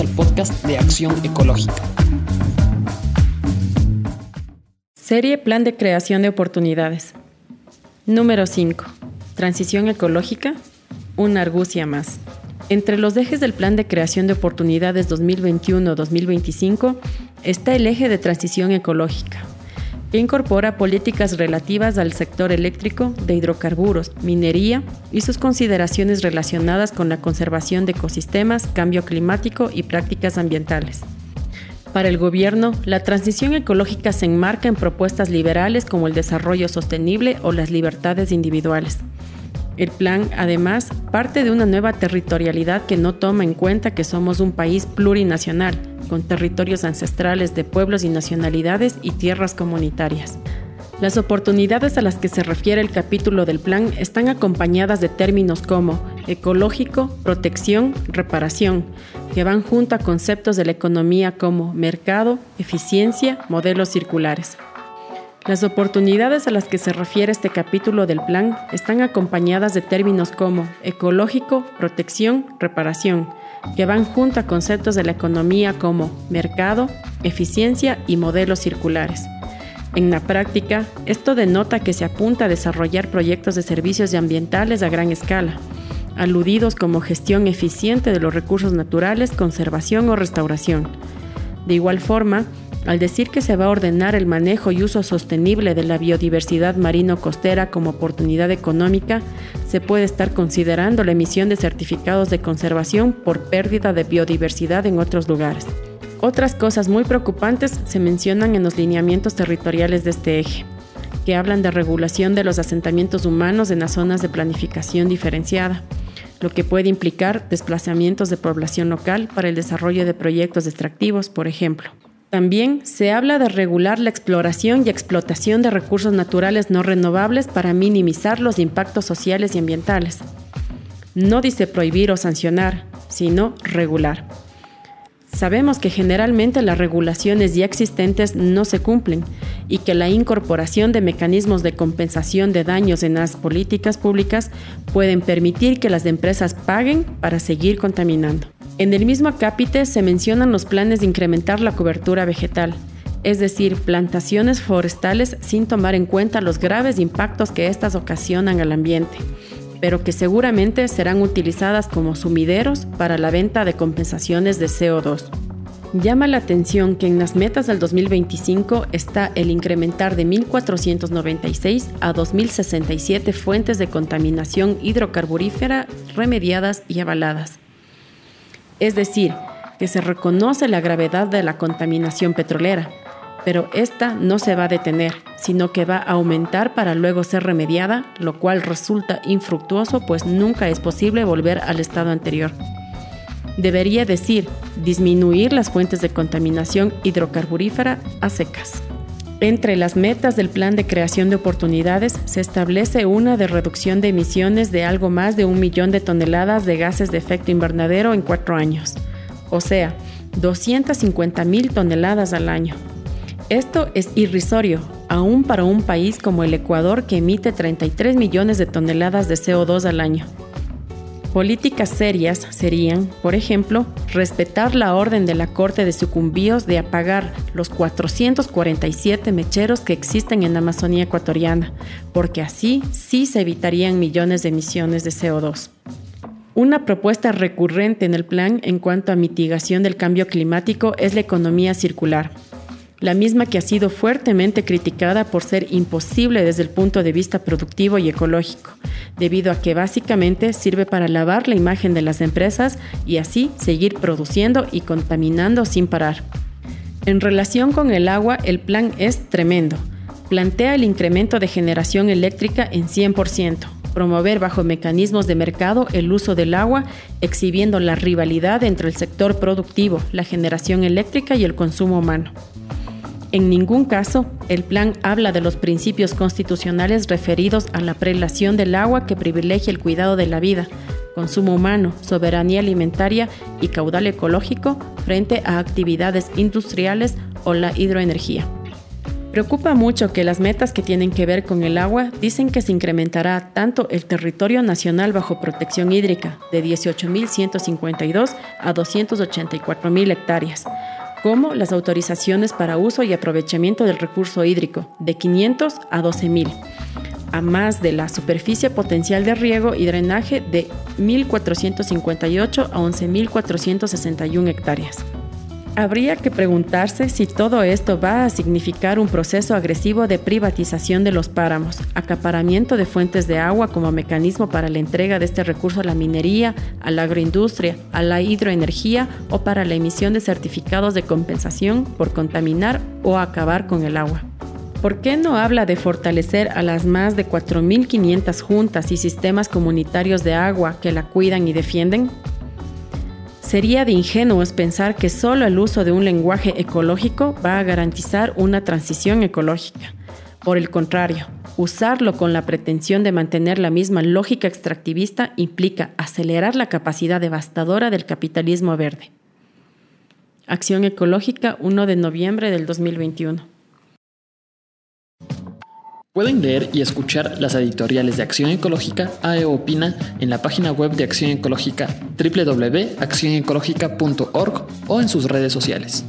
al podcast de Acción Ecológica. Serie Plan de Creación de Oportunidades. Número 5. Transición ecológica. Una argucia más. Entre los ejes del Plan de Creación de Oportunidades 2021-2025 está el eje de transición ecológica, que incorpora políticas relativas al sector eléctrico, de hidrocarburos, minería y sus consideraciones relacionadas con la conservación de ecosistemas, cambio climático y prácticas ambientales. Para el gobierno, la transición ecológica se enmarca en propuestas liberales como el desarrollo sostenible o las libertades individuales. El plan, además, parte de una nueva territorialidad que no toma en cuenta que somos un país plurinacional, con territorios ancestrales de pueblos y nacionalidades y tierras comunitarias. Las oportunidades a las que se refiere el capítulo del plan están acompañadas de términos como ecológico, protección, reparación, que van junto a conceptos de la economía como mercado, eficiencia, modelos circulares. Las oportunidades a las que se refiere este capítulo del plan están acompañadas de términos como ecológico, protección, reparación, que van junto a conceptos de la economía como mercado, eficiencia y modelos circulares. En la práctica, esto denota que se apunta a desarrollar proyectos de servicios ambientales a gran escala, aludidos como gestión eficiente de los recursos naturales, conservación o restauración. De igual forma, al decir que se va a ordenar el manejo y uso sostenible de la biodiversidad marino-costera como oportunidad económica, se puede estar considerando la emisión de certificados de conservación por pérdida de biodiversidad en otros lugares. Otras cosas muy preocupantes se mencionan en los lineamientos territoriales de este eje, que hablan de regulación de los asentamientos humanos en las zonas de planificación diferenciada, lo que puede implicar desplazamientos de población local para el desarrollo de proyectos extractivos, por ejemplo. También se habla de regular la exploración y explotación de recursos naturales no renovables para minimizar los impactos sociales y ambientales. No dice prohibir o sancionar, sino regular. Sabemos que generalmente las regulaciones ya existentes no se cumplen y que la incorporación de mecanismos de compensación de daños en las políticas públicas pueden permitir que las empresas paguen para seguir contaminando. En el mismo acápite se mencionan los planes de incrementar la cobertura vegetal, es decir, plantaciones forestales sin tomar en cuenta los graves impactos que éstas ocasionan al ambiente, pero que seguramente serán utilizadas como sumideros para la venta de compensaciones de CO2. Llama la atención que en las metas del 2025 está el incrementar de 1.496 a 2.067 fuentes de contaminación hidrocarburífera remediadas y avaladas es decir, que se reconoce la gravedad de la contaminación petrolera, pero esta no se va a detener, sino que va a aumentar para luego ser remediada, lo cual resulta infructuoso pues nunca es posible volver al estado anterior. Debería decir, disminuir las fuentes de contaminación hidrocarburífera a secas. Entre las metas del Plan de Creación de Oportunidades se establece una de reducción de emisiones de algo más de un millón de toneladas de gases de efecto invernadero en cuatro años, o sea, 250 mil toneladas al año. Esto es irrisorio, aún para un país como el Ecuador que emite 33 millones de toneladas de CO2 al año. Políticas serias serían, por ejemplo, respetar la orden de la Corte de Sucumbíos de apagar los 447 mecheros que existen en la Amazonía ecuatoriana, porque así sí se evitarían millones de emisiones de CO2. Una propuesta recurrente en el plan en cuanto a mitigación del cambio climático es la economía circular la misma que ha sido fuertemente criticada por ser imposible desde el punto de vista productivo y ecológico, debido a que básicamente sirve para lavar la imagen de las empresas y así seguir produciendo y contaminando sin parar. En relación con el agua, el plan es tremendo. Plantea el incremento de generación eléctrica en 100%, promover bajo mecanismos de mercado el uso del agua, exhibiendo la rivalidad entre el sector productivo, la generación eléctrica y el consumo humano. En ningún caso, el plan habla de los principios constitucionales referidos a la prelación del agua que privilegia el cuidado de la vida, consumo humano, soberanía alimentaria y caudal ecológico frente a actividades industriales o la hidroenergía. Preocupa mucho que las metas que tienen que ver con el agua dicen que se incrementará tanto el territorio nacional bajo protección hídrica de 18.152 a 284.000 hectáreas, como las autorizaciones para uso y aprovechamiento del recurso hídrico de 500 a 12.000, a más de la superficie potencial de riego y drenaje de 1.458 a 11.461 hectáreas. Habría que preguntarse si todo esto va a significar un proceso agresivo de privatización de los páramos, acaparamiento de fuentes de agua como mecanismo para la entrega de este recurso a la minería, a la agroindustria, a la hidroenergía o para la emisión de certificados de compensación por contaminar o acabar con el agua. ¿Por qué no habla de fortalecer a las más de 4.500 juntas y sistemas comunitarios de agua que la cuidan y defienden? Sería de ingenuos pensar que solo el uso de un lenguaje ecológico va a garantizar una transición ecológica. Por el contrario, usarlo con la pretensión de mantener la misma lógica extractivista implica acelerar la capacidad devastadora del capitalismo verde. Acción Ecológica 1 de noviembre del 2021. Pueden leer y escuchar las editoriales de Acción Ecológica AE Opina en la página web de Acción Ecológica www.accionecológica.org o en sus redes sociales.